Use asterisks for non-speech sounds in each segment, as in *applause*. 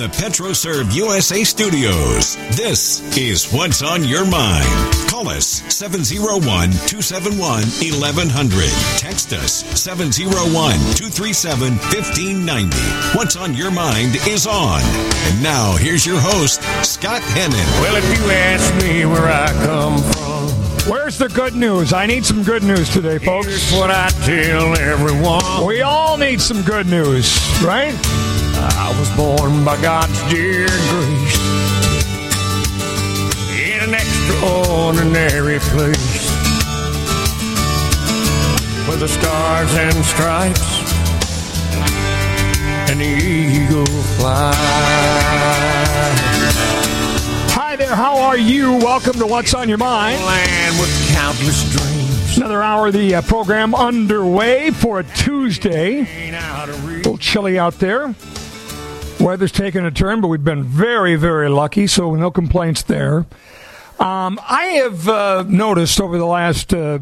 the PetroServe USA studios, this is What's on Your Mind. Call us 701 271 1100. Text us 701 237 1590. What's on Your Mind is on. And now here's your host, Scott Hennen. Well, if you ask me where I come from, Where's the good news? I need some good news today, folks. here's what I tell everyone. We all need some good news, right? I was born by God's dear grace in an extraordinary place where the stars and stripes and the eagle fly. Hi there, how are you? Welcome to What's on Your Mind. Land with countless dreams. Another hour of the uh, program underway for a Tuesday. Ain't out of A little chilly out there. Weather's taken a turn, but we've been very, very lucky, so no complaints there. Um, I have uh, noticed over the last, uh,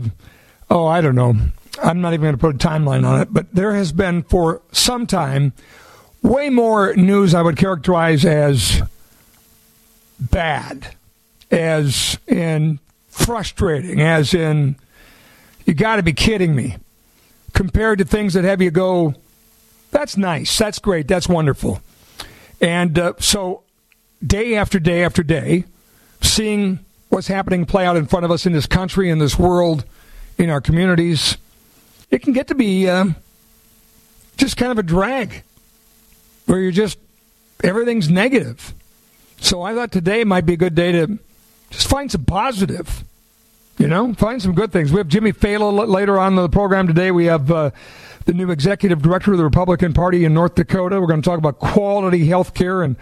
oh, I don't know, I'm not even going to put a timeline on it, but there has been for some time way more news I would characterize as bad, as in frustrating, as in you got to be kidding me, compared to things that have you go, that's nice, that's great, that's wonderful. And uh, so, day after day after day, seeing what's happening play out in front of us in this country, in this world, in our communities, it can get to be um, just kind of a drag where you're just, everything's negative. So I thought today might be a good day to just find some positive. You know, find some good things. We have Jimmy Fallon later on in the program today. We have uh, the new executive director of the Republican Party in North Dakota. We're going to talk about quality health care and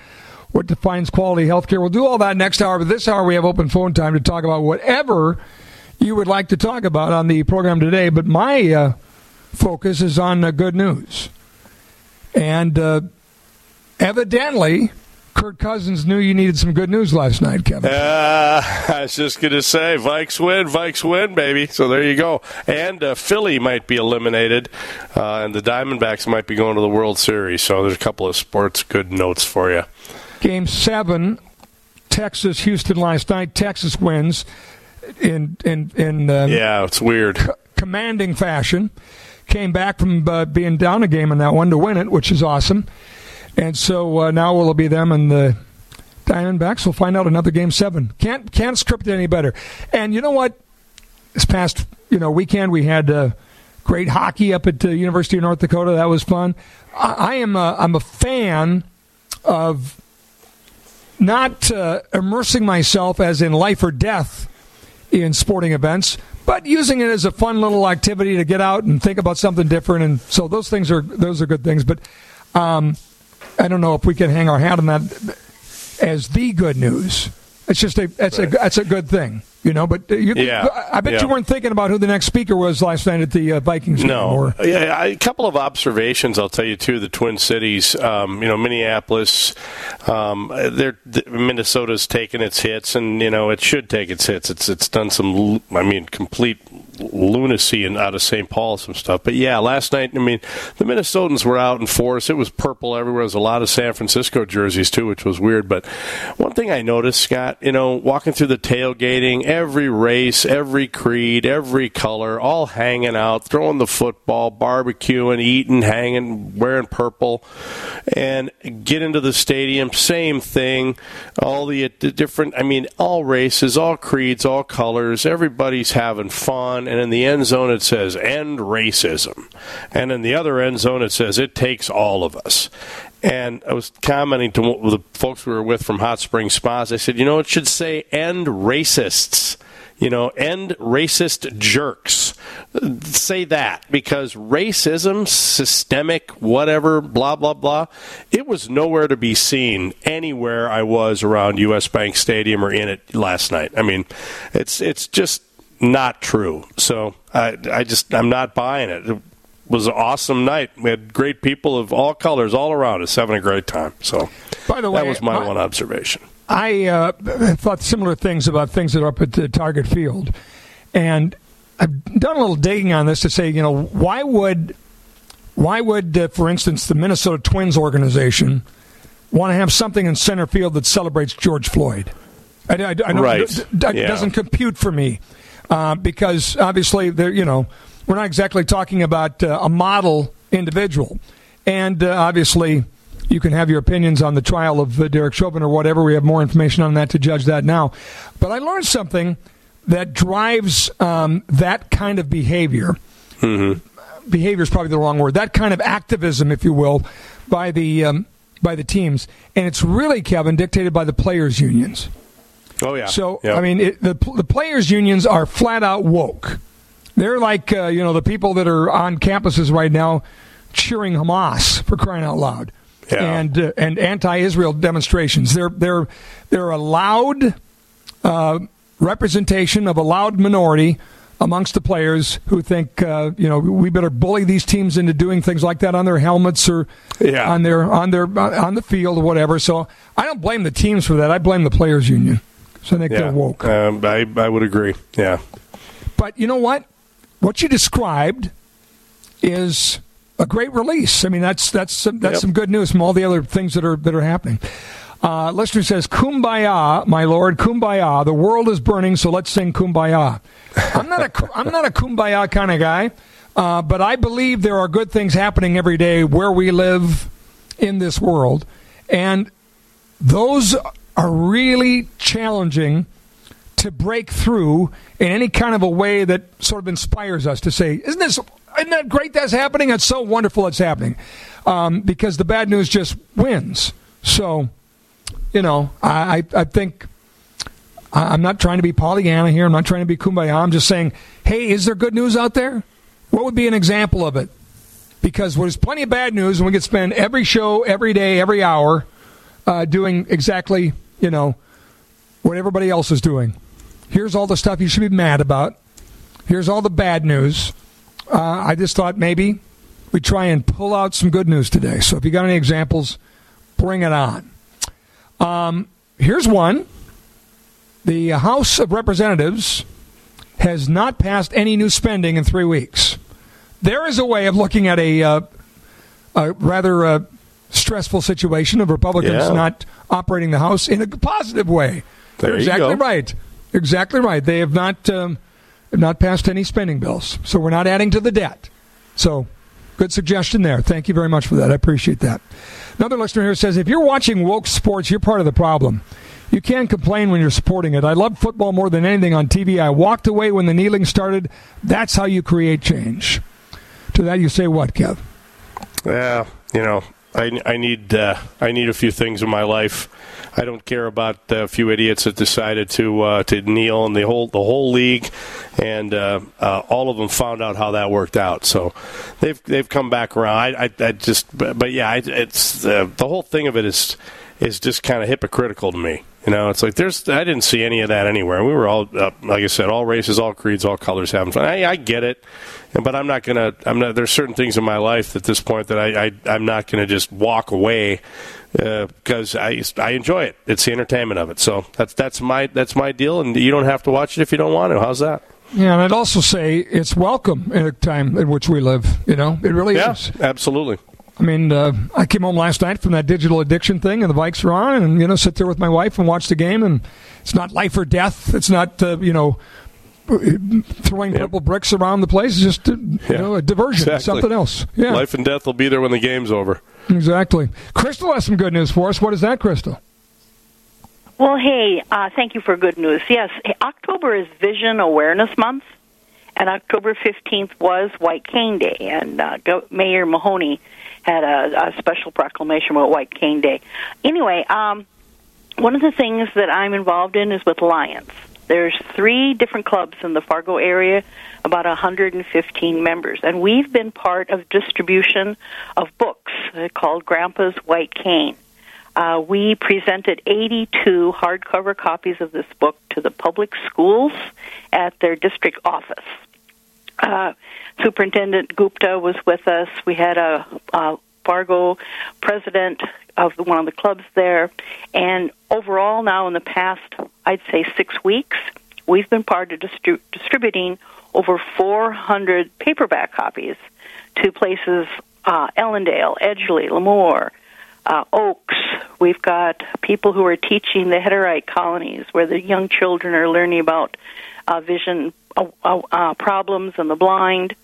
what defines quality health care. We'll do all that next hour, but this hour we have open phone time to talk about whatever you would like to talk about on the program today. But my uh, focus is on uh, good news. And uh, evidently, Kirk Cousins knew you needed some good news last night, Kevin. Uh, *laughs* I was just going to say, Vikes win, Vikes win, baby. So there you go. And uh, Philly might be eliminated, uh, and the Diamondbacks might be going to the World Series. So there's a couple of sports good notes for you. Game seven, Texas Houston last night. Texas wins in in in um, Yeah, it's weird. commanding fashion. Came back from uh, being down a game in that one to win it, which is awesome. And so uh, now will be them and the Diamondbacks? We'll find out another game seven. Can't can't script it any better. And you know what? This past you know weekend we had uh, great hockey up at the University of North Dakota. That was fun. I, I am a, I'm a fan of not uh, immersing myself as in life or death in sporting events, but using it as a fun little activity to get out and think about something different. And so those things are those are good things. But um, I don't know if we can hang our hat on that as the good news. It's just a that's a that's a good thing, you know. But uh, you, Yeah, I bet yeah. you weren't thinking about who the next speaker was last night at the uh, Vikings game. No, Or, yeah, I- a couple of observations. I'll tell you too. The Twin Cities, um, you know, Minneapolis, um, they're th- Minnesota's taken its hits, and you know it should take its hits. It's it's done some, I mean, complete lunacy and out of St. Paul some stuff. But yeah, last night, I mean, the Minnesotans were out in force. It was purple everywhere. There was a lot of San Francisco jerseys too, which was weird. But one thing I noticed, Scott, you know, walking through the tailgating, every race, every creed, every color, all hanging out, throwing the football, barbecuing, eating, hanging, wearing purple, and get into the stadium, same thing. All the, the different, I mean, all races, all creeds, all colors. Everybody's having fun. And in the end zone, it says end racism, and in the other end zone, it says it takes all of us. And I was commenting to the folks we were with from Hot Spring Spas. I said, you know, it should say end racists. You know, end racist jerks. Say that because racism, systemic, whatever, blah, blah, blah, it was nowhere to be seen anywhere I was around U.S. Bank Stadium or in it last night. I mean, it's, it's just not true. So I, I just I'm not buying it. Was an awesome night. We had great people of all colors all around us having a great time. So By the way, that was my I- one observation. I uh, thought similar things about things that are up at the Target Field, and I've done a little digging on this to say, you know, why would, why would, uh, for instance, the Minnesota Twins organization want to have something in center field that celebrates George Floyd? I, I, I don't, Right. It Yeah. doesn't compute for me uh, because obviously, they're, you know, we're not exactly talking about uh, a model individual, and uh, obviously you can have your opinions on the trial of uh, Derek Chauvin or whatever. We have more information on that to judge that now. But I learned something that drives um, that kind of behavior. Behavior is probably the wrong word. That kind of activism, if you will, by the um, by the teams, and it's really Kevin dictated by the players' unions. Oh yeah. So Yep. I mean, it, the the players' unions are flat out woke. They're like uh, you know the people that are on campuses right now cheering Hamas for crying out loud, Yeah. and uh, and anti-Israel demonstrations. They're they're they're a loud uh, representation of a loud minority amongst the players who think uh, you know we better bully these teams into doing things like that on their helmets or Yeah. on their on their on the field or whatever. So I don't blame the teams for that. I blame the players' union. So I think yeah. they're woke. Um, I I would agree. Yeah. But you know what? What you described is a great release. I mean, that's that's some, that's Yep. some good news from all the other things that are that are happening. Uh, listener says, "Kumbaya, my lord, kumbaya. The world is burning, so let's sing kumbaya." *laughs* I'm not a I'm not a kumbaya kind of guy, uh, but I believe there are good things happening every day where we live in this world, and those are really challenging to break through in any kind of a way that sort of inspires us to say, "Isn't this? Isn't that great? That's happening. It's so wonderful. It's happening." Um, because the bad news just wins. So, you know, I, I, think I- I'm not trying to be Pollyanna here. I'm not trying to be kumbaya. I'm just saying, hey, is there good news out there? What would be an example of it? Because there's plenty of bad news, and we could spend every show, every day, every hour uh, doing exactly, you know, what everybody else is doing. Here's all the stuff you should be mad about. Here's all the bad news. Uh, I just thought maybe we try and pull out some good news today. So if you got any examples, bring it on. Um, here's one. The House of Representatives has not passed any new spending in three weeks. There is a way of looking at a, uh, a rather uh, stressful situation of Republicans Yeah. not operating the House in a positive way. There You're you exactly go. right. Exactly right. They have not um, have not passed any spending bills, so we're not adding to the debt. So, good suggestion there. Thank you very much for that. I appreciate that. Another listener here says, if you're watching woke sports, you're part of the problem. You can't complain when you're supporting it. I love football more than anything on TV. I walked away when the kneeling started. That's how you create change. To that, you say what, Kev? Yeah, you know, I, I need uh, I need a few things in my life. I don't care about a few idiots that decided to uh, to kneel, and the whole the whole league, and uh, uh, all of them found out how that worked out. So they've they've come back around. I, I, I just, but, but yeah, it's uh, the whole thing of it is is just kind of hypocritical to me. You know, it's like there's I didn't see any of that anywhere. We were all, uh, like I said, all races, all creeds, all colors having fun. I, I get it, but I'm not gonna. I'm not. There's certain things in my life at this point that I, I I'm not gonna just walk away because I I enjoy it. It's the entertainment of it. So that's that's my that's my deal, and you don't have to watch it if you don't want to. How's that? Yeah, and I'd also say it's welcome in a time in which we live. You know, it really Yeah, is. absolutely. I mean, uh, I came home last night from that digital addiction thing, and the bikes are on, and you know, sit there with my wife and watch the game, and it's not life or death. It's not uh, you know throwing Yep. purple bricks around the place. It's just uh, you Yeah, know a diversion, exactly. something else. Yeah, Life and death will be there when the game's over. exactly. Crystal has some good news for us. What is that, Crystal? Well, hey, uh, thank you for good news. Yes, October is Vision Awareness Month, and October 15th was White Cane Day, and uh, Mayor Mahoney had a, a special proclamation about White Cane Day. Anyway, um, one of the things that I'm involved in is with Lions. There's three different clubs in the Fargo area, about 115 members, and we've been part of distribution of books called Grandpa's White Cane. Uh, we presented 82 hardcover copies of this book to the public schools at their district office. Uh, Superintendent Gupta was with us. We had a, a Fargo president of one of the clubs there, and overall, now in the past, I'd say six weeks, we've been part of distri- distributing over 400 paperback copies to places uh, Ellendale, Edgeley, LaMoure, uh, Oakes. We've got people who are teaching the Hutterite colonies, where the young children are learning about uh, vision uh, uh, problems and the blind.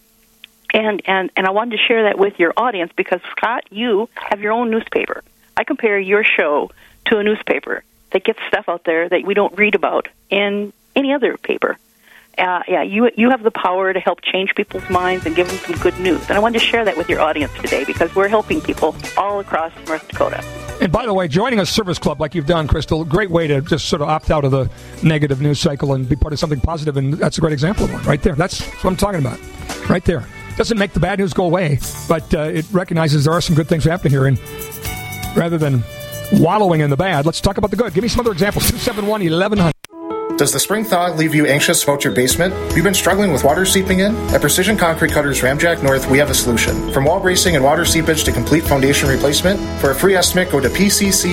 And, and and I wanted to share that with your audience because Scott, you have your own newspaper. I compare your show to a newspaper that gets stuff out there that we don't read about in any other paper. Uh, yeah, you you have the power to help change people's minds and give them some good news. And I wanted to share that with your audience today because we're helping people all across North Dakota. And by the way, joining a service club like you've done, Crystal, great way to just sort of opt out of the negative news cycle and be part of something positive. And that's a great example of one right there. That's what I'm talking about, right there. Doesn't make the bad news go away, but uh, it recognizes there are some good things happening here. And rather than wallowing in the bad, let's talk about the good. Give me some other examples. 271 1100. Does the spring thaw leave you anxious about your basement? You've been struggling with water seeping in? At Precision Concrete Cutters Ramjack North, we have a solution. From wall bracing and water seepage to complete foundation replacement, for a free estimate, go to pccnd.com.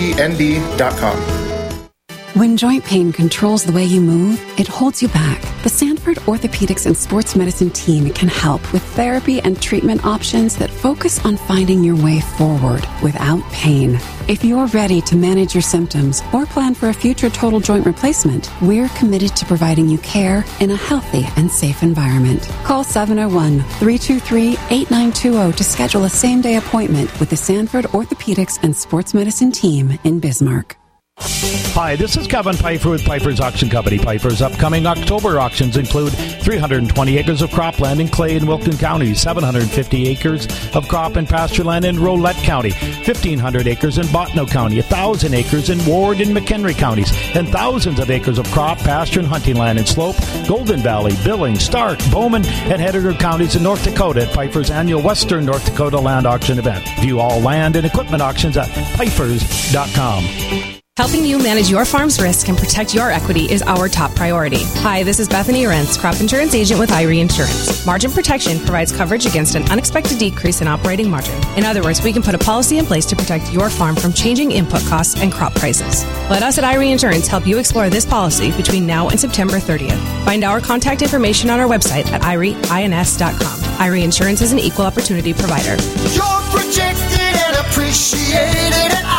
When joint pain controls the way you move, it holds you back. The Sanford Orthopedics and Sports Medicine team can help with therapy and treatment options that focus on finding your way forward without pain. If you're ready to manage your symptoms or plan for a future total joint replacement, we're committed to providing you care in a healthy and safe environment. Call 701 323 8920 to schedule a same day appointment with the Sanford Orthopedics and Sports Medicine team in Bismarck. Hi, this is Kevin Piper with Piper's Auction Company. Piper's upcoming October auctions include 320 acres of cropland in Clay and Wilkin counties, 750 acres of crop and pasture land in Rolette County, 1,500 acres in Bottineau County, 1,000 acres in Ward and McHenry counties, and thousands of acres of crop, pasture, and hunting land in Slope, Golden Valley, Billings, Stark, Bowman, and Hettinger counties in North Dakota at Piper's annual Western North Dakota Land Auction event. View all land and equipment auctions at pipers.com. Helping you manage your farm's risk and protect your equity is our top priority. Hi, this is Bethany Rentz, crop insurance agent with Irie Insurance. Margin protection provides coverage against an unexpected decrease in operating margin. In other words, we can put a policy in place to protect your farm from changing input costs and crop prices. Let us at Irie Insurance help you explore this policy between now and September 30th. Find our contact information on our website at irieins.com. Irie Insurance is an equal opportunity provider. You're and appreciated.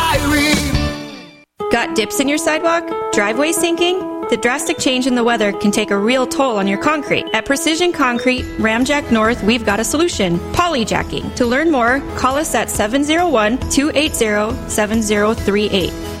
Got dips in your sidewalk? Driveway sinking? The drastic change in the weather can take a real toll on your concrete. At Precision Concrete, Ramjack North, we've got a solution polyjacking. To learn more, call us at 701 280 7038.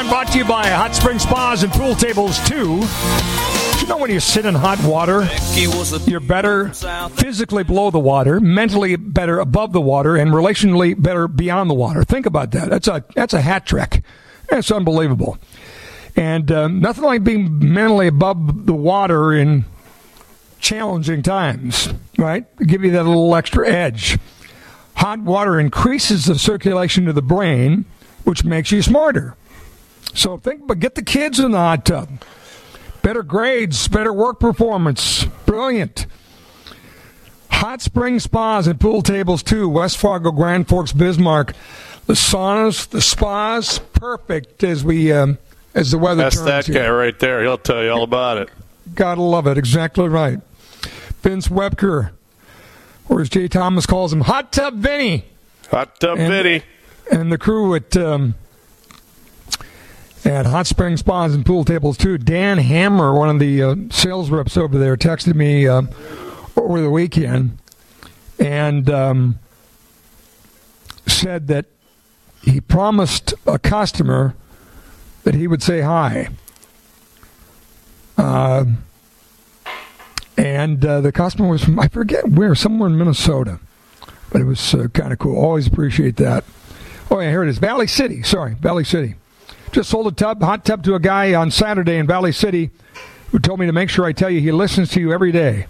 Mind brought to you by Hot Spring Spas and Pool Tables 2. You know when you sit in hot water, you're better physically below the water, mentally better above the water, and relationally better beyond the water. Think about that. That's a that's a hat trick. That's unbelievable. And um, nothing like being mentally above the water in challenging times, right? Give you that little extra edge. Hot water increases the circulation to the brain, which makes you smarter. So think, but get the kids in the hot tub. Better grades, better work performance. Brilliant. Hot spring spas and pool tables too. West Fargo, Grand Forks, Bismarck. The saunas, the spas, perfect as we um, as the weather That's turns. that here. guy right there. He'll tell you all about it. Gotta love it. Exactly right. Vince Webker, or as Jay Thomas calls him, Hot Tub Vinny. Hot Tub And- Vinny. And the crew at um, at Hot Spring Spas and Pool Tables too. Dan Hammer, one of the uh, sales reps over there, texted me uh, over the weekend and um, said that he promised a customer that he would say hi. Uh, and uh, the customer was from, I forget where, somewhere in Minnesota. But it was uh, kind of cool. Always appreciate that. Oh, yeah, here it is. Valley City. Sorry, Valley City. Just sold a tub, hot tub to a guy on Saturday in Valley City who told me to make sure I tell you he listens to you every day.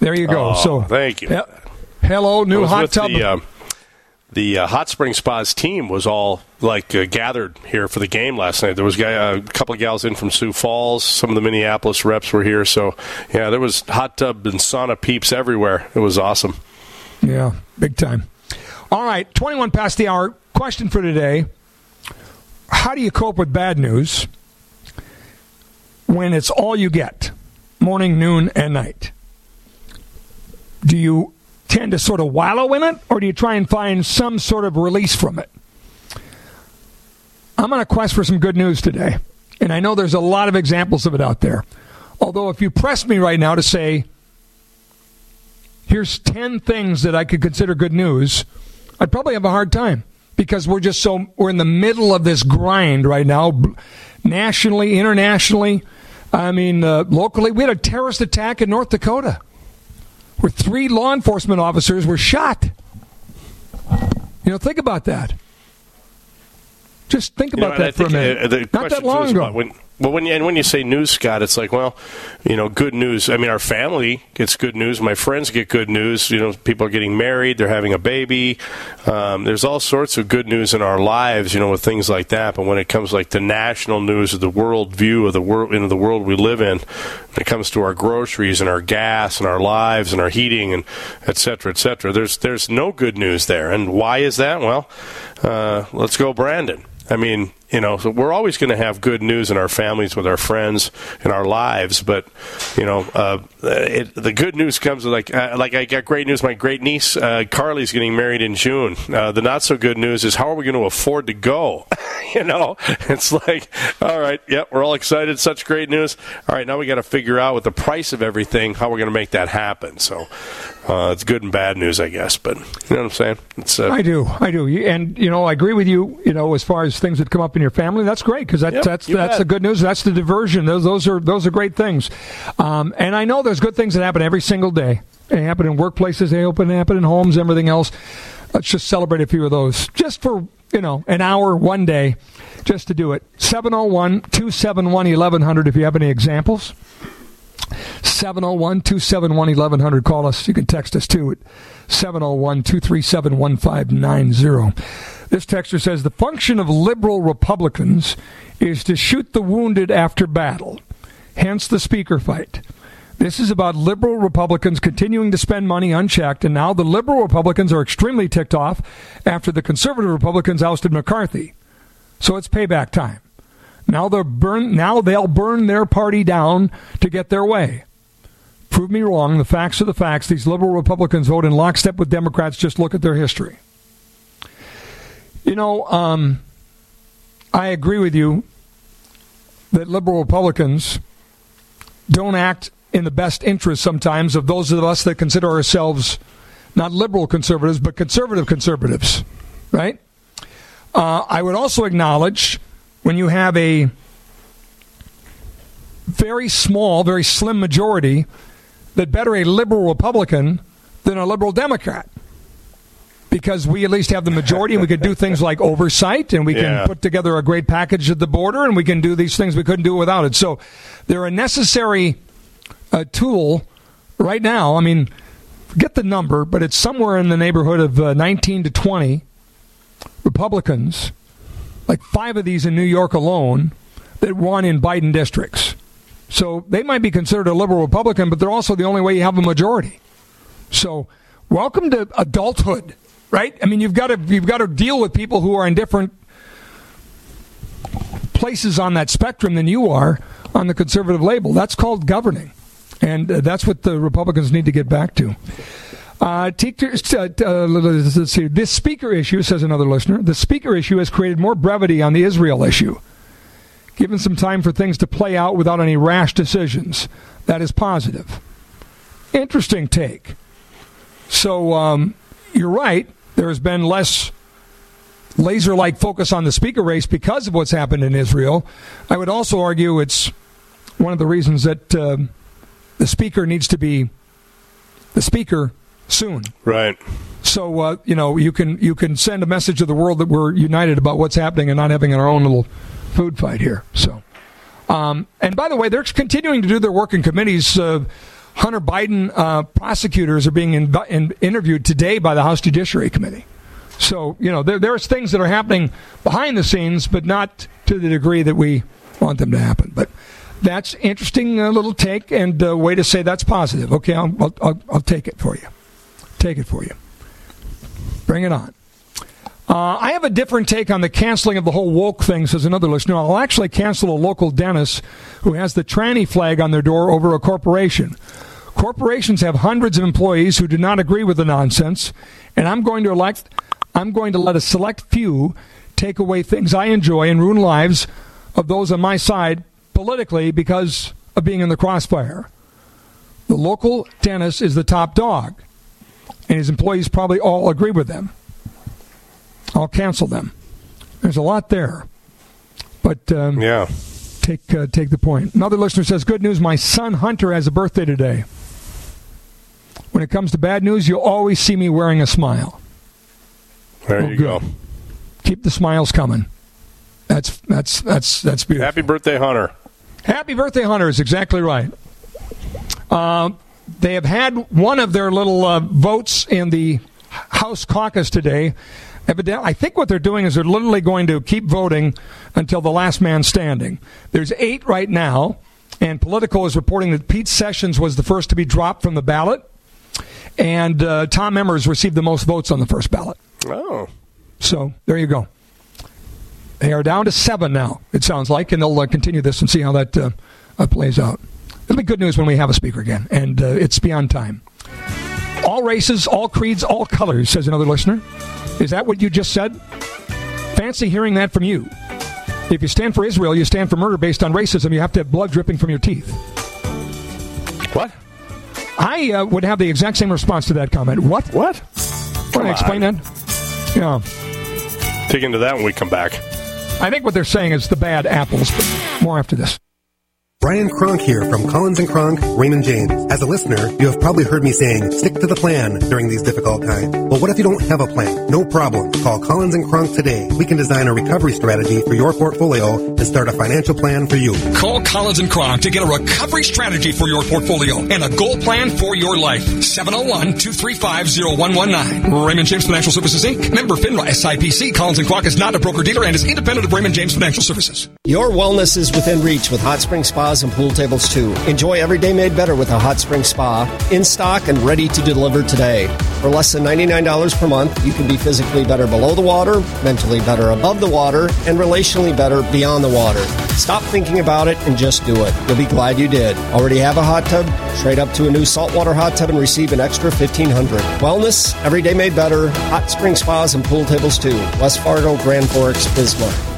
There you go. Oh, so thank you. He- hello, new hot tub. The, uh, the uh, Hot Spring Spas team was all like uh, gathered here for the game last night. There was guy, uh, a couple of gals in from Sioux Falls. Some of the Minneapolis reps were here. So yeah, there was hot tub and sauna peeps everywhere. It was awesome. Yeah, big time. All right, 21 past the hour. Question for today How do you cope with bad news when it's all you get, morning, noon, and night? Do you tend to sort of wallow in it, or do you try and find some sort of release from it? I'm on a quest for some good news today, and I know there's a lot of examples of it out there. Although, if you press me right now to say, here's 10 things that I could consider good news, I'd probably have a hard time because we're just so, we're in the middle of this grind right now, nationally, internationally. I mean, uh, locally, we had a terrorist attack in North Dakota where three law enforcement officers were shot. You know, think about that. Just think You know, about that for a minute. uh, Not that long ago. When, well, when you, and when you say news, Scott, it's like, well, you know, good news. I mean, our family gets good news. My friends get good news. You know, people are getting married. They're having a baby. Um, there's all sorts of good news in our lives, you know, with things like that. But when it comes like the national news of the world view of the world, you know, the world we live in, when it comes to our groceries and our gas and our lives and our heating and et cetera, et cetera, there's there's no good news there. And why is that? Well, uh, let's go, Brandon. I mean, you know, so we're always going to have good news in our families, with our friends, in our lives. But you know, uh, it, the good news comes with like, uh, like I got great news. My great niece uh, Carly's getting married in June. Uh, the not so good news is how are we going to afford to go? *laughs* you know, it's like, all right, yep, we're all excited. Such great news. All right, now we got to figure out with the price of everything how we're going to make that happen. So uh, it's good and bad news, I guess. But you know what I'm saying? It's uh, I do, I do, and you know, I agree with you. You know, as far as things that come up in your family, that's great because that, Yep, that's that's bet. the good news. That's the diversion. Those those are those are great things. Um, and I know there's good things that happen every single day. They happen in workplaces. They open happen in homes. Everything else. Let's just celebrate a few of those, just for you know, an hour one day, just to do it. 701 271 1100 if you have any examples. 701 271 1100. Call us. You can text us too at 701 237 1590. This texter says the function of liberal Republicans is to shoot the wounded after battle, hence the speaker fight. This is about liberal Republicans continuing to spend money unchecked, and now the liberal Republicans are extremely ticked off after the conservative Republicans ousted McCarthy. So it's payback time. Now they'll burn. Now they'll burn their party down to get their way. Prove me wrong. The facts are the facts. These liberal Republicans vote in lockstep with Democrats. Just look at their history. You know, um, I agree with you that liberal Republicans don't act in the best interest sometimes of those of us that consider ourselves not liberal conservatives, but conservative conservatives, right? Uh, I would also acknowledge when you have a very small, very slim majority that better a liberal Republican than a liberal Democrat. Because we at least have the majority and we could do *laughs* things like oversight and we can Yeah. put together a great package at the border and we can do these things we couldn't do without it. So they're a necessary uh, tool right now. I mean, forget the number, but it's somewhere in the neighborhood of uh, 19 to 20 Republicans, like five of these in New York alone, that won in Biden districts. So they might be considered a liberal Republican, but they're also the only way you have a majority. So welcome to adulthood, right? I mean, you've got to you've got to deal with people who are in different places on that spectrum than you are on the conservative label. That's called governing, and uh, that's what the Republicans need to get back to. Uh, teachers, uh, uh, let's see. This speaker issue, says another listener, the speaker issue has created more brevity on the Israel issue, given some time for things to play out without any rash decisions. That is positive. Interesting take. So um, you're right. There has been less laser like focus on the speaker race because of what's happened in Israel. I would also argue it's one of the reasons that uh, the speaker needs to be the speaker soon. Right. So uh, you know you can you can send a message to the world that we're united about what's happening and not having our own little food fight here. So, um, and by the way, they're continuing to do their work in committees. Uh, Hunter Biden uh, prosecutors are being in, in, interviewed today by the House Judiciary Committee. So you know there, there's things that are happening behind the scenes, but not to the degree that we want them to happen. But that's interesting uh, little take and uh, way to say that's positive. Okay, I'll, I'll, I'll take it for you. Take it for you. Bring it on. Uh, I have a different take on the canceling of the whole woke thing, says another listener. I'll actually cancel a local dentist who has the tranny flag on their door over a corporation. Corporations have hundreds of employees who do not agree with the nonsense, and I'm going to elect I'm going to let a select few take away things I enjoy and ruin lives of those on my side politically because of being in the crossfire. The local dentist is the top dog, and his employees probably all agree with them. I'll cancel them. There's a lot there, but um, yeah, take uh, take the point. Another listener says, "Good news, my son Hunter has a birthday today." When it comes to bad news, you'll always see me wearing a smile. There you good. go. Keep the smiles coming. That's that's that's that's beautiful. Happy birthday, Hunter. Happy birthday, Hunter is exactly right. Uh, they have had one of their little uh, votes in the House caucus today. Evidently, I think what they're doing is they're literally going to keep voting until the last man standing. There's eight right now, and Politico is reporting that Pete Sessions was the first to be dropped from the ballot, and uh, Tom Emmers received the most votes on the first ballot. Oh. So there you go. They are down to seven now, it sounds like, and they'll uh, continue this and see how that uh, uh, plays out. It'll be good news when we have a speaker again, and uh, it's beyond time. All races, all creeds, all colors, says another listener. Is that what you just said? Fancy hearing that from you. If you stand for Israel, you stand for murder based on racism. You have to have blood dripping from your teeth. What? I uh, would have the exact same response to that comment. What? What? Want to explain that? Yeah. Dig into that when we come back. I think what they're saying is the bad apples, but more after this. Brian Kronk here from Collins and Kronk, Raymond James. As a listener, you have probably heard me saying, stick to the plan during these difficult times. But what if you don't have a plan? No problem. Call Collins and Kronk today. We can design a recovery strategy for your portfolio and start a financial plan for you. Call Collins and Kronk to get a recovery strategy for your portfolio and a goal plan for your life. 701-235-0119. Raymond James Financial Services Inc. Member FINRA SIPC. Collins and Kronk is not a broker dealer and is independent of Raymond James Financial Services. Your wellness is within reach with Hot Spring Spa spas and pool tables too. Enjoy every day made better with a hot spring spa in stock and ready to deliver today. For less than $99 per month, you can be physically better below the water, mentally better above the water, and relationally better beyond the water. Stop thinking about it and just do it. You'll be glad you did. Already have a hot tub? Trade up to a new saltwater hot tub and receive an extra 1500 Wellness, every day made better, hot spring spas and pool tables too. West Fargo, Grand Forks, Bismarck.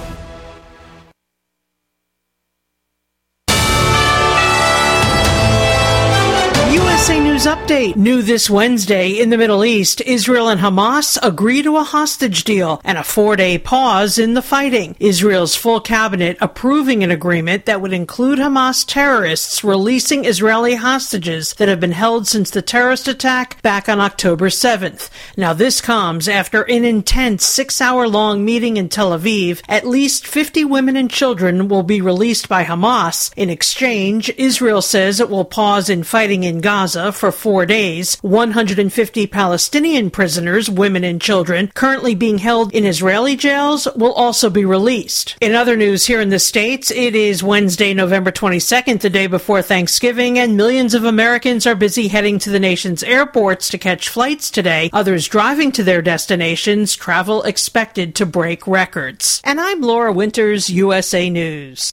New this Wednesday in the Middle East, Israel and Hamas agree to a hostage deal and a four day pause in the fighting. Israel's full cabinet approving an agreement that would include Hamas terrorists releasing Israeli hostages that have been held since the terrorist attack back on October 7th. Now, this comes after an intense six hour long meeting in Tel Aviv. At least 50 women and children will be released by Hamas. In exchange, Israel says it will pause in fighting in Gaza for four four days. 150 Palestinian prisoners, women and children, currently being held in Israeli jails will also be released. In other news here in the States, it is Wednesday, November 22nd, the day before Thanksgiving, and millions of Americans are busy heading to the nation's airports to catch flights today. Others driving to their destinations, travel expected to break records. And I'm Laura Winters, USA News.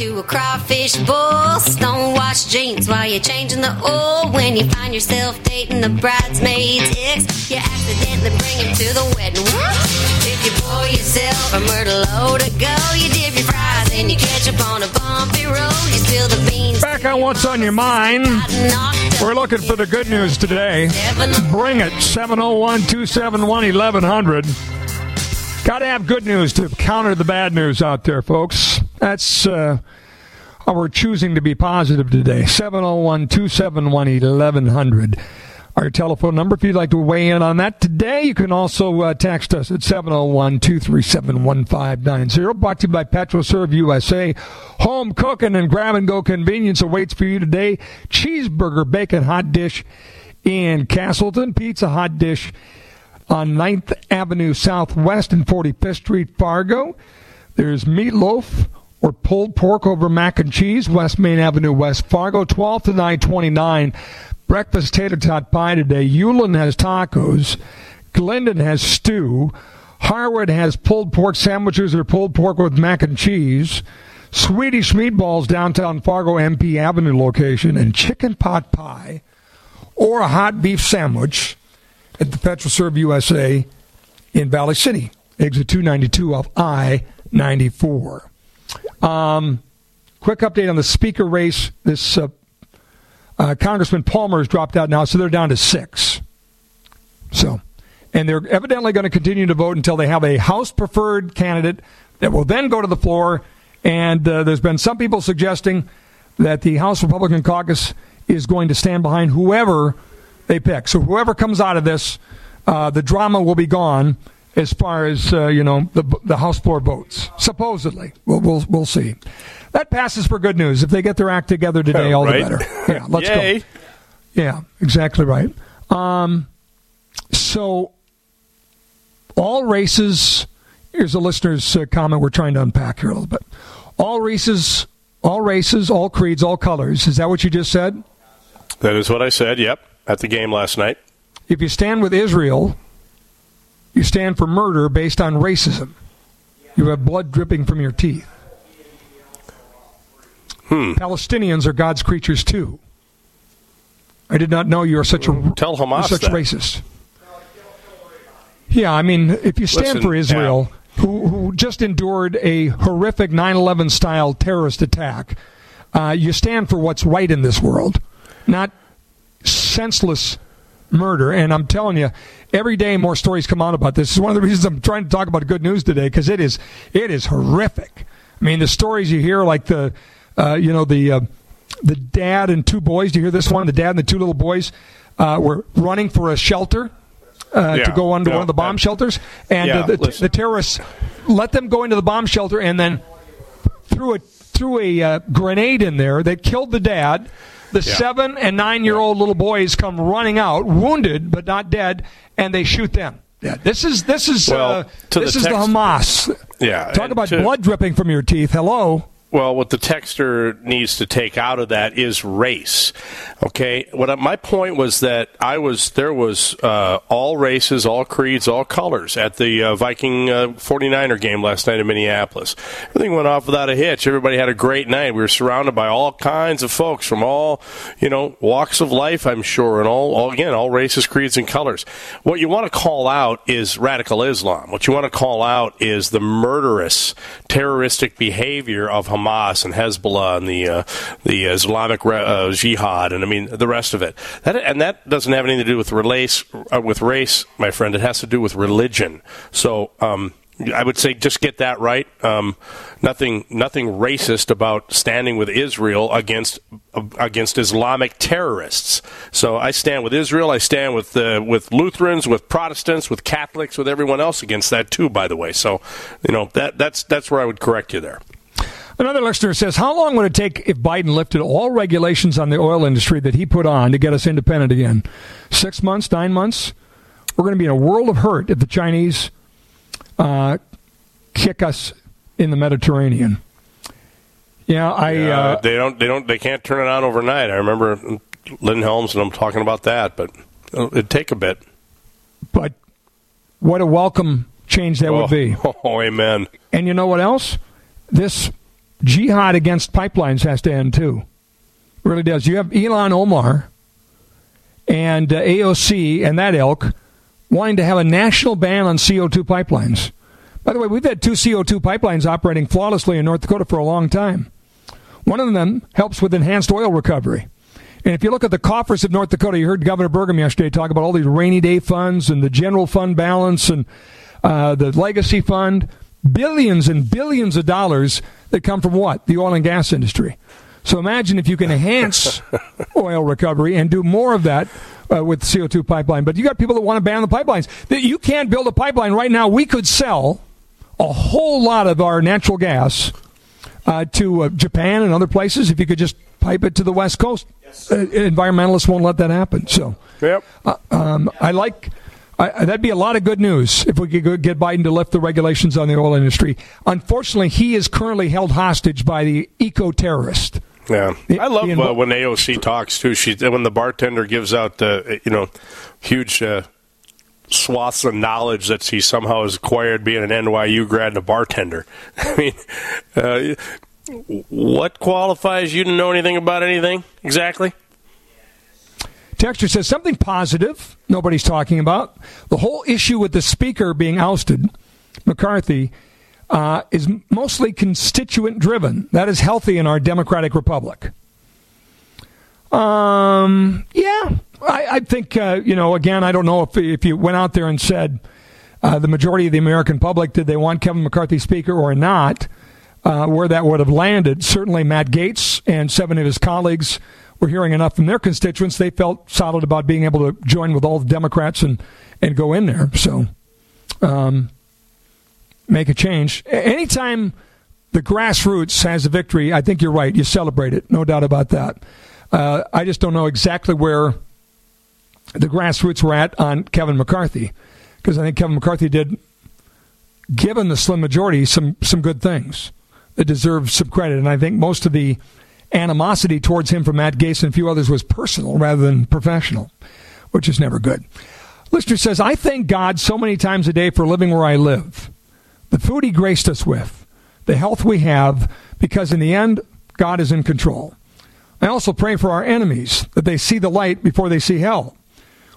to a crawfish bowl, stonewashed jeans while you're changing the oil. When you find yourself dating the bridesmaid's ex, you accidentally bring him to the wedding. If you pour yourself a load to go, you dip your fries and you catch up on a bumpy road. You spill the beans. Back on what's on your mind. We're looking for the good news today. Bring it 701 271 1100. Got to have good news to counter the bad news out there, folks. That's uh, we're choosing to be positive today. 701 271 1100. Our telephone number, if you'd like to weigh in on that today, you can also uh, text us at 701 237 1590. Brought to you by PetroServe USA. Home cooking and grab and go convenience awaits for you today. Cheeseburger bacon hot dish in Casselton, pizza hot dish on 9th Avenue Southwest and 45th Street, Fargo. There's meatloaf or pulled pork over mac and cheese, West Main Avenue, West Fargo, 12 to 929. Breakfast tater tot pie today. Euland has tacos. Glyndon has stew. Harwood has pulled pork sandwiches or pulled pork with mac and cheese. Swedish meatballs downtown Fargo NP Avenue location and chicken pot pie or a hot beef sandwich at the PetroServe USA in Valley City, exit 292 off I 94. Um, quick update on the speaker race. This uh, uh, Congressman Palmer has dropped out now, so they're down to six. So, and they're evidently going to continue to vote until they have a House preferred candidate that will then go to the floor. And uh, there's been some people suggesting that the House Republican caucus is going to stand behind whoever they pick. So whoever comes out of this, uh, the drama will be gone as far as uh, you know the the House floor votes. Supposedly, we'll we'll, we'll see. That passes for good news. If they get their act together today, all Right. the better. Yeah, *laughs* let's Yay. go. Yeah, exactly right. Um, so all races. Here's a listener's uh, comment. We're trying to unpack here a little bit. All races, all races, all creeds, all colors. Is that what you just said? That is what I said, yep, at the game last night. If you stand with Israel, you stand for murder based on racism. You have blood dripping from your teeth. Hmm. Palestinians are God's creatures too. I did not know you are such a Tell Hamas such that. racist. Yeah, I mean, if you stand Listen, for Israel, who who just endured a horrific 9/11 style terrorist attack, uh, you stand for what's right in this world, not senseless murder. And I'm telling you, every day more stories come out about this. This is one of the reasons I'm trying to talk about good news today because it is it is horrific. I mean, the stories you hear, like the uh, you know the uh, the dad and two boys. Do you hear this one? The dad and the two little boys uh, were running for a shelter. Uh, Yeah, to go under yeah, one of the bomb that- shelters, and Yeah, uh, the, the terrorists let them go into the bomb shelter, and then threw a threw a uh, grenade in there that killed the dad. The Yeah. seven and nine year old little boys come running out, wounded but not dead, and they shoot them. Yeah, this is this is Well, uh, this the is the Hamas. Yeah, Talk about to- blood dripping from your teeth. Hello. Well, what the texter needs to take out of that is race. Okay, what my point was that I was there was uh, all races, all creeds, all colors at the uh, Viking uh, 49er game last night in Minneapolis. Everything went off without a hitch. Everybody had a great night. We were surrounded by all kinds of folks from all you know walks of life, I'm sure, and all, all again all races, creeds, and colors. What you want to call out is radical Islam. What you want to call out is the murderous, terroristic behavior of Hamas and Hezbollah and the uh, the Islamic re- uh, Jihad, and I mean the rest of it. That and that doesn't have anything to do with race, uh, with race, my friend. It has to do with religion. So. Um, I would say just get that right. Um, nothing, nothing racist about standing with Israel against against Islamic terrorists. So I stand with Israel. I stand with uh, with Lutherans, with Protestants, with Catholics, with everyone else against that too. By the way, so you know that that's that's where I would correct you there. Another listener says, How long would it take if Biden lifted all regulations on the oil industry that he put on to get us independent again? Six months, nine months? We're going to be in a world of hurt if the Chinese uh, kick us in the Mediterranean. Yeah, I. Yeah, Uh, they don't, they don't, they can't turn it on overnight. I remember Lynn Helms and I'm talking about that, but it'd take a bit. but what a welcome change that oh, would be. *laughs* Oh, amen. And you know what else? This jihad against pipelines has to end too. It really does. You have Ilhan Omar and uh, AOC and that ilk wanting to have a national ban on CO2 pipelines. By the way, we've had two CO2 pipelines operating flawlessly in North Dakota for a long time. One of them helps with enhanced oil recovery. And if you look at the coffers of North Dakota, you heard Governor Burgum yesterday talk about all these rainy day funds and the general fund balance and uh, the legacy fund. Billions and billions of dollars that come from what? The oil and gas industry. So imagine if you can enhance *laughs* oil recovery and do more of that uh, with CO2 pipeline. But you got people that want to ban the pipelines. That You can't build a pipeline right now. We could sell a whole lot of our natural gas uh, to uh, Japan and other places if you could just pipe it to the West Coast. Uh, environmentalists won't let that happen. So, yep. uh, um, I like. I, that'd be a lot of good news if we could get Biden to lift the regulations on the oil industry. Unfortunately, he is currently held hostage by the eco terrorist. Yeah, I love uh, when AOC talks too. She when the bartender gives out the you know huge uh, swaths of knowledge that she somehow has acquired being an NYU grad and a bartender. *laughs* I mean, uh, what qualifies you to know anything about anything exactly? Texture says something positive nobody's talking about. The whole issue with the speaker being ousted, McCarthy, uh, is mostly constituent driven. That is healthy in our democratic republic. Um, yeah, I, I think uh, you know. Again, I don't know if if you went out there and said uh, the majority of the American public did they want Kevin McCarthy speaker or not, uh, where that would have landed. Certainly, Matt Gaetz and seven of his colleagues were hearing enough from their constituents. They felt solid about being able to join with all the Democrats and and go in there. So, um, make a change. Anytime the grassroots has a victory, I think you're right. You celebrate it, no doubt about that. Uh, I just don't know exactly where the grassroots were at on Kevin McCarthy, because I think Kevin McCarthy did, given the slim majority, some some good things that deserve some credit. And I think most of the animosity towards him from Matt Gaetz and a few others was personal rather than professional, which is never good. Lister says, I thank God so many times a day for living where I live, the food He graced us with, the health we have, because in the end, God is in control. I also pray for our enemies that they see the light before they see hell.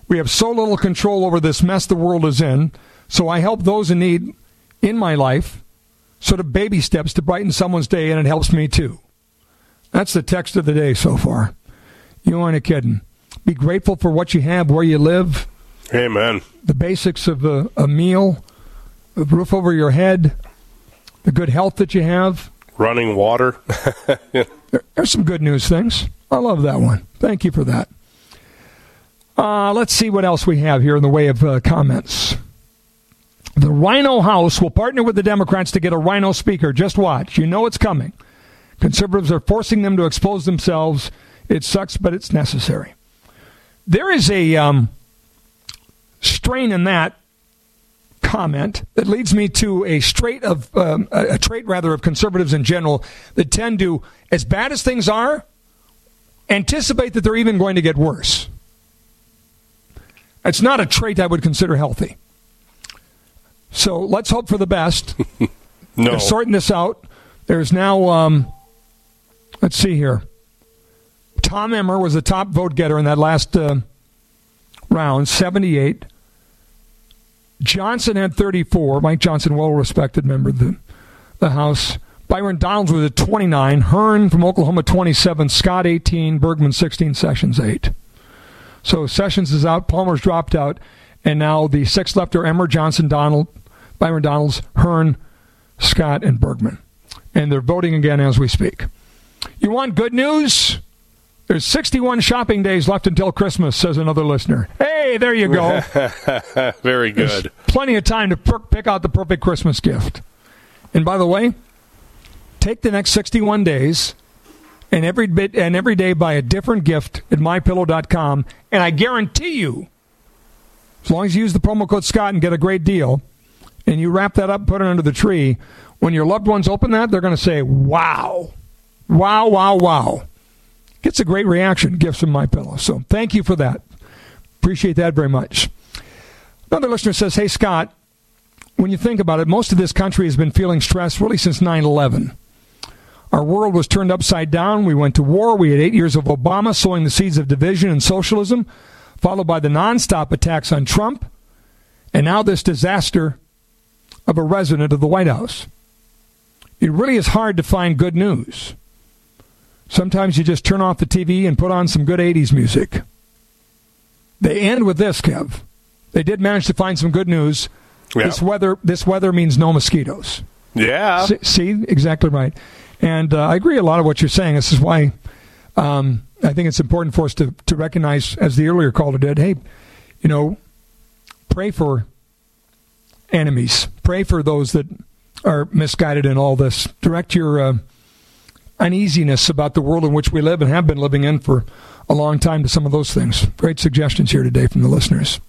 We have so little control over this mess the world is in, so I help those in need in my life, sort of baby steps to brighten someone's day, and it helps me too. That's the text of the day so far. You aren't a kidding. Be grateful for what you have, where you live, Amen. the basics of a, a meal, a roof over your head, the good health that you have. Running water. There- *laughs* There's some good news things. I love that one. Thank you for that. Uh, let's see what else we have here in the way of uh, comments. The Rhino House will partner with the Democrats to get a Rhino speaker. Just watch. You know it's coming. Conservatives are forcing them to expose themselves It sucks, but it's necessary. There is a um, strain in that comment that leads me to a straight of um, a trait rather of conservatives in general that tend to, as bad as things are, anticipate that they're even going to get worse. It's not a trait I would consider healthy. So let's hope for the best. *laughs* no. They're sorting this out. There's now, um, let's see here. Tom Emmer was the top vote getter in that last uh, round, 78. Johnson had 34. Mike Johnson, well respected member of the, the House. Byron Donalds was at 29. Hern from Oklahoma, 27. Scott, 18. Bergman, 16. Sessions, 8. So Sessions is out. Palmer's dropped out. And now the six left are Emmer, Johnson, Donald, Byron Donalds, Hern, Scott, and Bergman. And they're voting again as we speak. You want good news? There's 61 shopping days left until Christmas, says another listener. Hey, there you go. *laughs* Very good. There's plenty of time to pick out the perfect Christmas gift. And by the way, take the next 61 days and every bit and every day buy a different gift at mypillow.com and I guarantee you as long as you use the promo code Scott and get a great deal and you wrap that up put it under the tree when your loved ones open that they're going to say wow wow wow wow gets a great reaction gifts from my pillow so thank you for that appreciate that very much another listener says hey scott when you think about it most of this country has been feeling stress really since 9-11 our world was turned upside down. We went to war. We had eight years of Obama sowing the seeds of division and socialism, followed by the nonstop attacks on Trump, and now this disaster of a resident of the White House. It really is hard to find good news. Sometimes you just turn off the TV and put on some good 80s music. They end with this, Kev. They did manage to find some good news. Yeah. This weather this weather means no mosquitoes. Yeah. See, see? exactly right. And uh, I agree a lot of what you're saying. This is why um, I think it's important for us to, to recognize, as the earlier caller did, hey, you know, pray for enemies. Pray for those that are misguided in all this. Direct your uh, uneasiness about the world in which we live and have been living in for a long time to some of those things. Great suggestions here today from the listeners.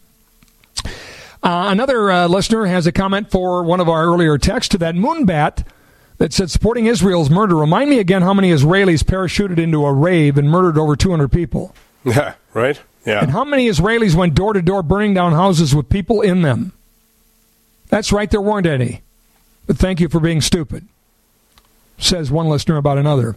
Uh, another uh, listener has a comment for one of our earlier texts to that moonbat that said supporting Israel's murder. Remind me again how many Israelis parachuted into a rave and murdered over 200 people. *laughs* Yeah, right? Yeah. And how many Israelis went door to door burning down houses with people in them? That's right, there weren't any. But thank you for being stupid, says one listener about another.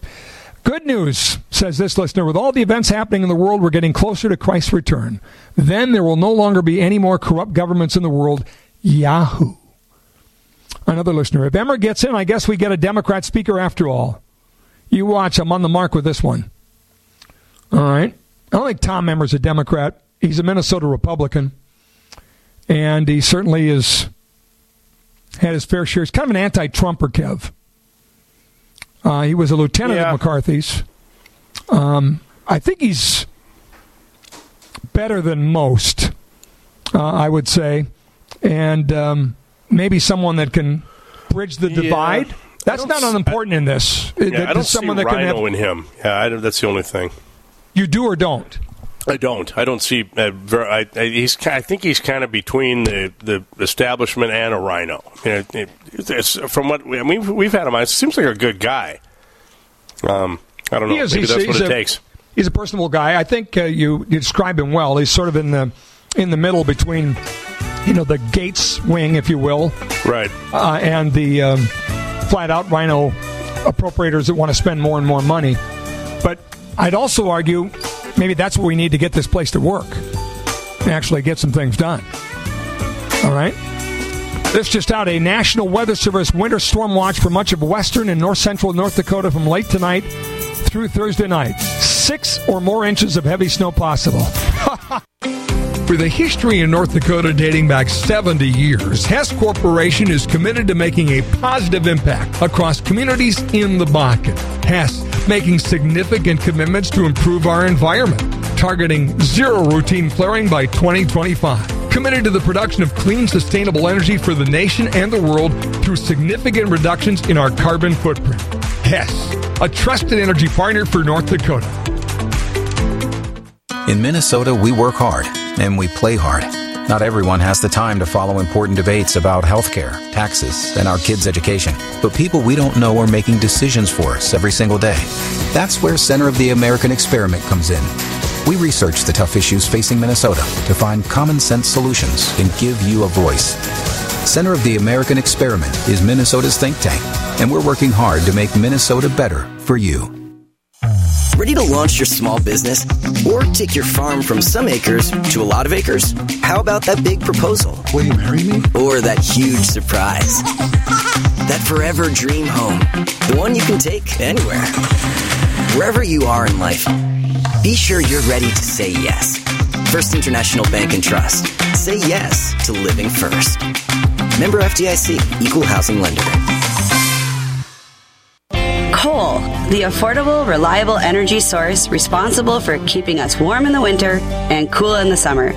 Good news, says this listener. With all the events happening in the world, we're getting closer to Christ's return. Then there will no longer be any more corrupt governments in the world. Yahoo. Another listener. If Emmer gets in, I guess we get a Democrat speaker after all. You watch. I'm on the mark with this one. All right. I don't think Tom Emmer's a Democrat. He's a Minnesota Republican. And he certainly has had his fair share. He's kind of an anti Trumper, Kev. Uh, he was a lieutenant Yeah. at McCarthy's. Um, I think he's better than most, uh, I would say. And um, maybe someone that can bridge the Yeah. divide. That's not unimportant in this. Yeah, That- I don't someone see that can Rhino have, in him. Yeah, I that's the only thing. you do or don't. I don't. I don't see. Uh, ver- I, I, he's. I think he's kind of between the, the establishment and a rhino. It, it's, from what we, I mean, we've had him. on, It seems like a good guy. Um, I don't know. He is. Maybe He's- that's he's what it a- takes. He's a personable guy. I think uh, you, you describe him well. He's sort of in the in the middle between, you know, the Gaetz wing, if you will, Right. uh, and the um, flat out rhino appropriators that want to spend more and more money. But I'd also argue maybe that's what we need to get this place to work and actually get some things done. All right? This just out a National Weather Service winter storm watch for much of western and north central North Dakota from late tonight through Thursday night. Six or more inches of heavy snow possible. *laughs* With a history in North Dakota dating back 70 years, Hess Corporation is committed to making a positive impact across communities in the Bakken. Hess making significant commitments to improve our environment, targeting zero routine flaring by 2025. Committed to the production of clean, sustainable energy for the nation and the world through significant reductions in our carbon footprint. Hess, a trusted energy partner for North Dakota. In Minnesota, we work hard and we play hard. Not everyone has the time to follow important debates about healthcare, taxes, and our kids' education. But people we don't know are making decisions for us every single day. That's where Center of the American Experiment comes in. We research the tough issues facing Minnesota to find common sense solutions and give you a voice. Center of the American Experiment is Minnesota's think tank, and we're working hard to make Minnesota better for you. Ready to launch your small business? Or take your farm from some acres to a lot of acres? How about that big proposal? Will you marry me? Or that huge surprise? That forever dream home. The one you can take anywhere. Wherever you are in life, be sure you're ready to say yes. First International Bank and Trust. Say yes to living first. Member FDIC, Equal Housing Lender. Coal, the affordable, reliable energy source responsible for keeping us warm in the winter and cool in the summer.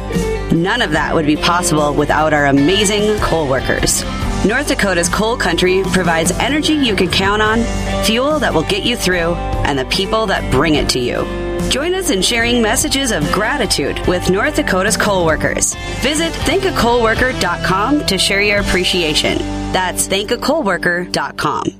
None of that would be possible without our amazing coal workers. North Dakota's coal country provides energy you can count on, fuel that will get you through, and the people that bring it to you. Join us in sharing messages of gratitude with North Dakota's coal workers. Visit thankacoalworker.com to share your appreciation. That's thankacoalworker.com.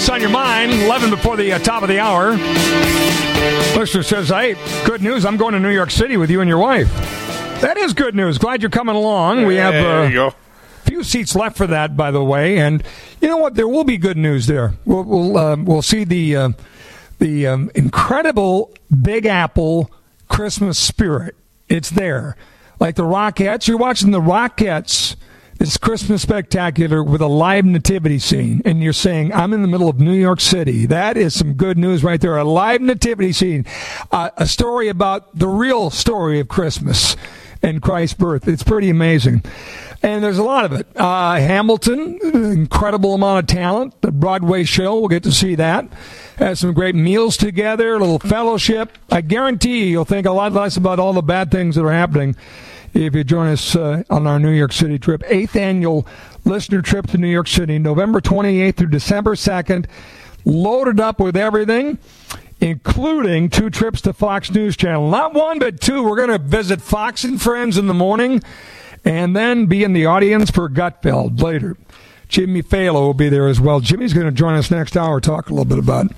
What's on Your Mind, 11 before the uh, top of the hour. Listener says, Hey, good news. I'm going to New York City with you and your wife. That is good news. Glad you're coming along. We have a uh, few seats left for that, by the way. And you know what? There will be good news there. We'll we'll, uh, we'll see the uh, the um, incredible Big Apple Christmas spirit. It's there, like the Rockettes. You're watching the Rockettes. This Christmas spectacular with a live nativity scene, and you're saying, "I'm in the middle of New York City." That is some good news right there. A live nativity scene, uh, a story about the real story of Christmas and Christ's birth. It's pretty amazing. And there's a lot of it. Uh, Hamilton, incredible amount of talent. The Broadway show, we'll get to see that. Has some great meals together, a little fellowship. I guarantee you'll think a lot less about all the bad things that are happening if you join us uh, on our New York City trip. Eighth annual listener trip to New York City, November 28th through December 2nd. Loaded up with everything including two trips to Fox News Channel. Not one, but two. We're going to visit Fox and Friends in the morning and then be in the audience for Gutfeld later. Jimmy Failla will be there as well. Jimmy's going to join us next hour, talk a little bit about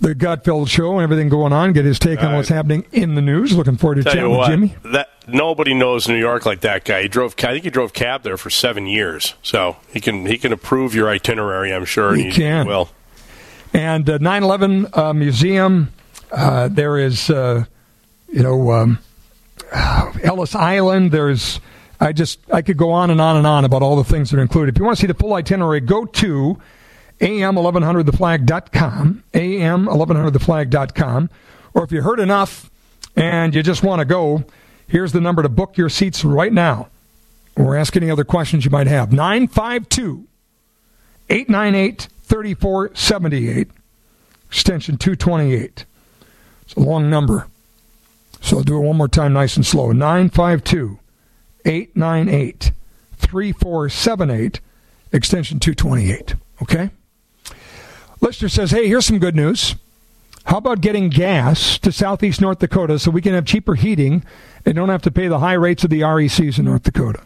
the Gutfeld show and everything going on, get his take on what's happening in the news. Looking forward to Tell chatting you with what, Jimmy. that nobody knows New York like that guy. He drove. I think he drove cab there for seven years, so he can he can approve your itinerary. I'm sure He and can. will. And uh, 9/11 uh, museum. Uh, there is, uh, you know, um, Ellis Island. There's. I just I could go on and on and on about all the things that are included. If you want to see the full itinerary, go to am1100theflag.com, am1100theflag.com, or if you heard enough and you just want to go, here's the number to book your seats right now. Or ask any other questions you might have. 952 898 3478, extension 228. It's a long number. So I'll do it one more time, nice and slow. 952 898 3478, extension 228. Okay? Listener says, hey, here's some good news. How about getting gas to southeast North Dakota so we can have cheaper heating and don't have to pay the high rates of the RECs in North Dakota?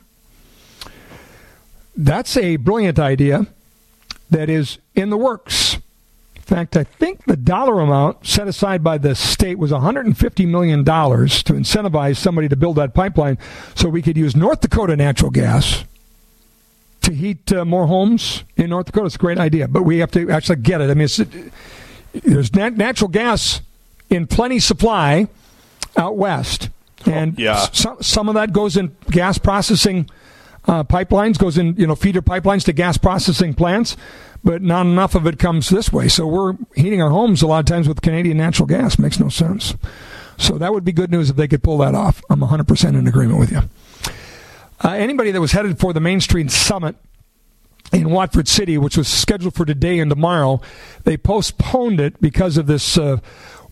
That's a brilliant idea that is in the works. In fact, I think the dollar amount set aside by the state was $150 million to incentivize somebody to build that pipeline so we could use North Dakota natural gas to heat uh, more homes in North Dakota. It's a great idea, but we have to actually get it. I mean, it's, there's nat- natural gas in plenty supply out west, and yeah. some some of that goes in gas processing uh, pipelines, goes in you know feeder pipelines to gas processing plants, but not enough of it comes this way. So we're heating our homes a lot of times with Canadian natural gas. Makes no sense. So that would be good news if they could pull that off. I'm 100% in agreement with you. Uh, anybody that was headed for the Main Street Summit in Watford City, which was scheduled for today and tomorrow, they postponed it because of this uh,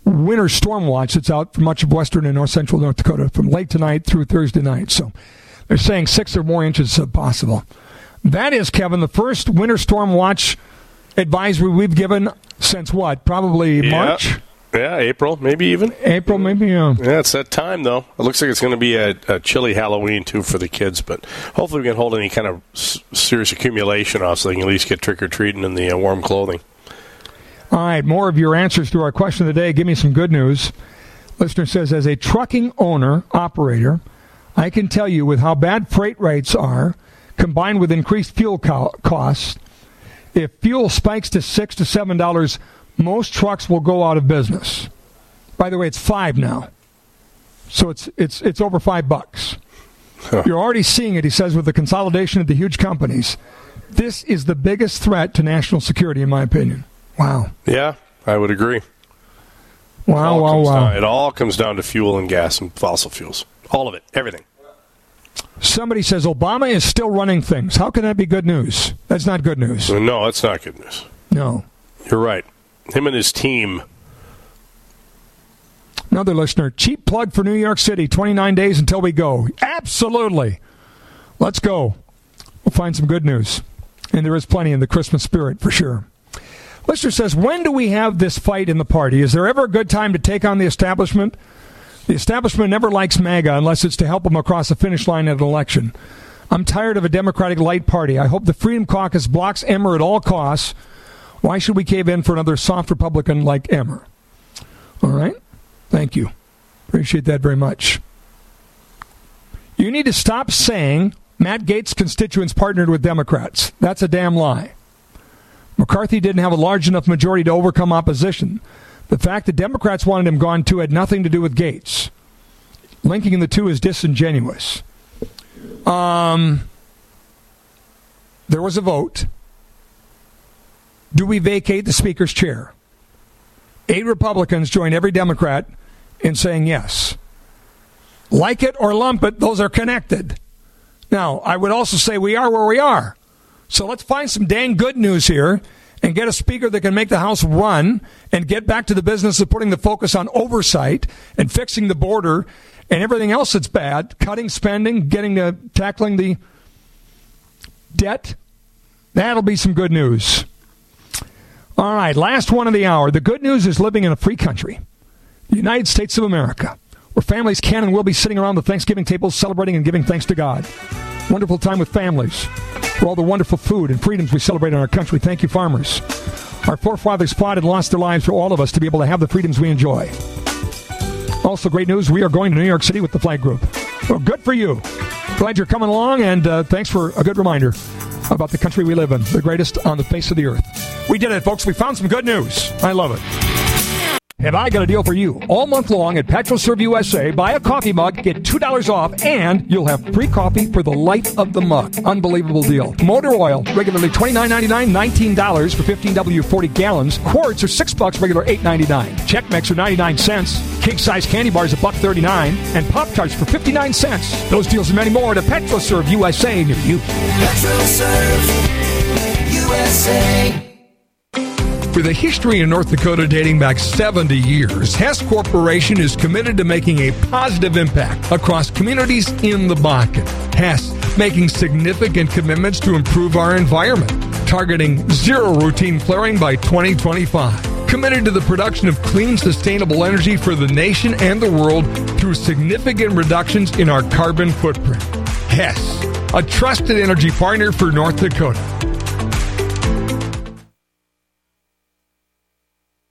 winter storm watch that's out for much of western and north central North Dakota from late tonight through Thursday night. So they're saying six or more inches uh, possible. That is, Kevin, the first winter storm watch advisory we've given since what? Probably Yeah. March? Yeah, April, maybe even. April, maybe. Yeah. Yeah, it's that time though. It looks like it's going to be a, a chilly Halloween too for the kids, but hopefully we can hold any kind of s- serious accumulation off so they can at least get trick or treating in the uh, warm clothing. All right, more of your answers to our question of the day. Give me some good news. Listener says, as a trucking owner, operator, I can tell you with how bad freight rates are, combined with increased fuel co- costs, if fuel spikes to six to seven dollars, most trucks will go out of business. By the way, it's five now, so it's it's it's over five bucks. You're already seeing it, he says, with the consolidation of the huge companies. This is the biggest threat to national security, in my opinion. Wow. Yeah, I would agree. Wow, wow, wow. down- it all comes down to fuel and gas and fossil fuels. All of it, everything. Somebody says Obama is still running things. How can that be good news? That's not good news. No, that's not good news. No. You're right. Him and his team. Another listener, cheap plug for New York City, 29 days until we go. Absolutely. Let's go. We'll find some good news. And there is plenty in the Christmas spirit for sure. Listener says, when do we have this fight in the party? Is there ever a good time to take on the establishment? The establishment never likes MAGA unless it's to help them across the finish line at an election. I'm tired of a Democratic light party. I hope the Freedom Caucus blocks Emmer at all costs. Why should we cave in for another soft Republican like Emmer? All right. Thank you. Appreciate that very much. You need to stop saying Matt Gaetz' constituents partnered with Democrats. That's a damn lie. McCarthy didn't have a large enough majority to overcome opposition. The fact that Democrats wanted him gone too had nothing to do with Gaetz. Linking the two is disingenuous. Um, there was a vote. Do we vacate the Speaker's chair? Eight Republicans joined every Democrat in saying yes. Like it or lump it, those are connected. Now, I would also say we are where we are. So let's find some dang good news here and get a speaker that can make the House run and get back to the business of putting the focus on oversight and fixing the border and everything else that's bad, cutting spending, getting to tackling the debt. That'll be some good news. All right, last one of the hour. The good news is living in a free country, the United States of America, where families can and will be sitting around the Thanksgiving table celebrating and giving thanks to God. Wonderful time with families. for all the wonderful food and freedoms we celebrate in our country. Thank you, farmers. Our forefathers fought and lost their lives for all of us to be able to have the freedoms we enjoy. Also, great news we are going to New York City with the flag group. Well, good for you. Glad you're coming along, and uh, thanks for a good reminder about the country we live in, the greatest on the face of the earth. We did it, folks. We found some good news. I love it. Have I got a deal for you? All month long at PetroServe USA, buy a coffee mug, get $2 off, and you'll have free coffee for the life of the mug. Unbelievable deal. Motor oil, regularly $29.99, $19 for 15W40 gallons. Quarts are 6 bucks, regular $8.99. Check mix are 99 cents. Cake size candy bars a buck 39 and Pop Tarts for 59 cents. Those deals and many more at PetroServe USA near you. PetroServe USA. With a history in North Dakota dating back 70 years, Hess Corporation is committed to making a positive impact across communities in the Bakken. Hess making significant commitments to improve our environment, targeting zero routine flaring by 2025. Committed to the production of clean, sustainable energy for the nation and the world through significant reductions in our carbon footprint. Hess, a trusted energy partner for North Dakota.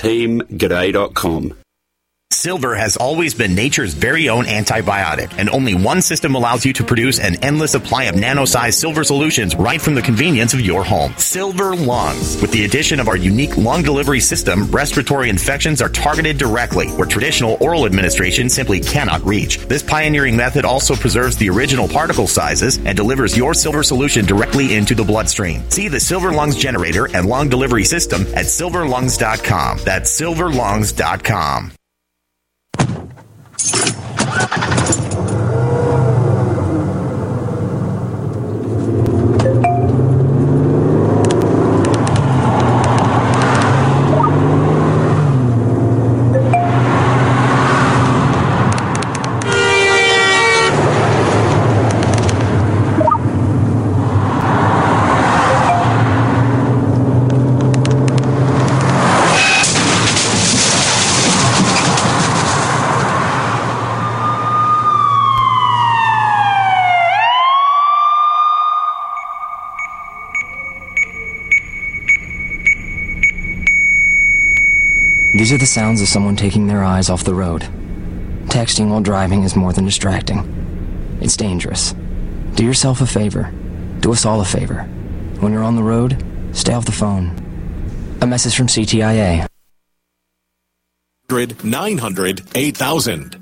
teamg'day.com. Silver has always been nature's very own antibiotic, and only one system allows you to produce an endless supply of nano-sized silver solutions right from the convenience of your home. Silver Lungs. With the addition of our unique lung delivery system, respiratory infections are targeted directly, where traditional oral administration simply cannot reach. This pioneering method also preserves the original particle sizes and delivers your silver solution directly into the bloodstream. See the Silver Lungs generator and lung delivery system at silverlungs.com. That's silverlungs.com. These are the sounds of someone taking their eyes off the road. Texting while driving is more than distracting. It's dangerous. Do yourself a favor. Do us all a favor. When you're on the road, stay off the phone. A message from CTIA. 900 8000.